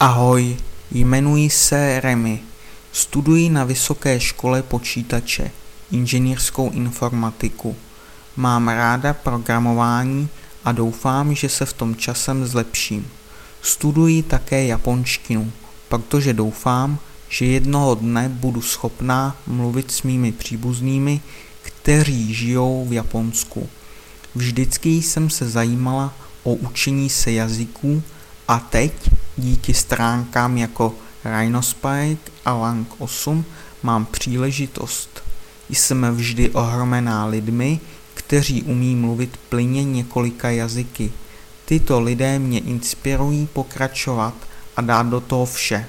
Ahoj, jmenuji se Remy. Studuji na Vysoké škole počítače, inženýrskou informatiku. Mám ráda programování a doufám, že se v tom časem zlepším. Studuji také japonštinu, protože doufám, že jednoho dne budu schopná mluvit s mými příbuznými, kteří žijou v Japonsku. Vždycky jsem se zajímala o učení se jazyků a teď díky stránkám jako Rhinospike a Lang 8 mám příležitost. Jsem vždy ohromená lidmi, kteří umí mluvit plyně několika jazyky. Tyto lidé mě inspirují pokračovat a dát do toho vše.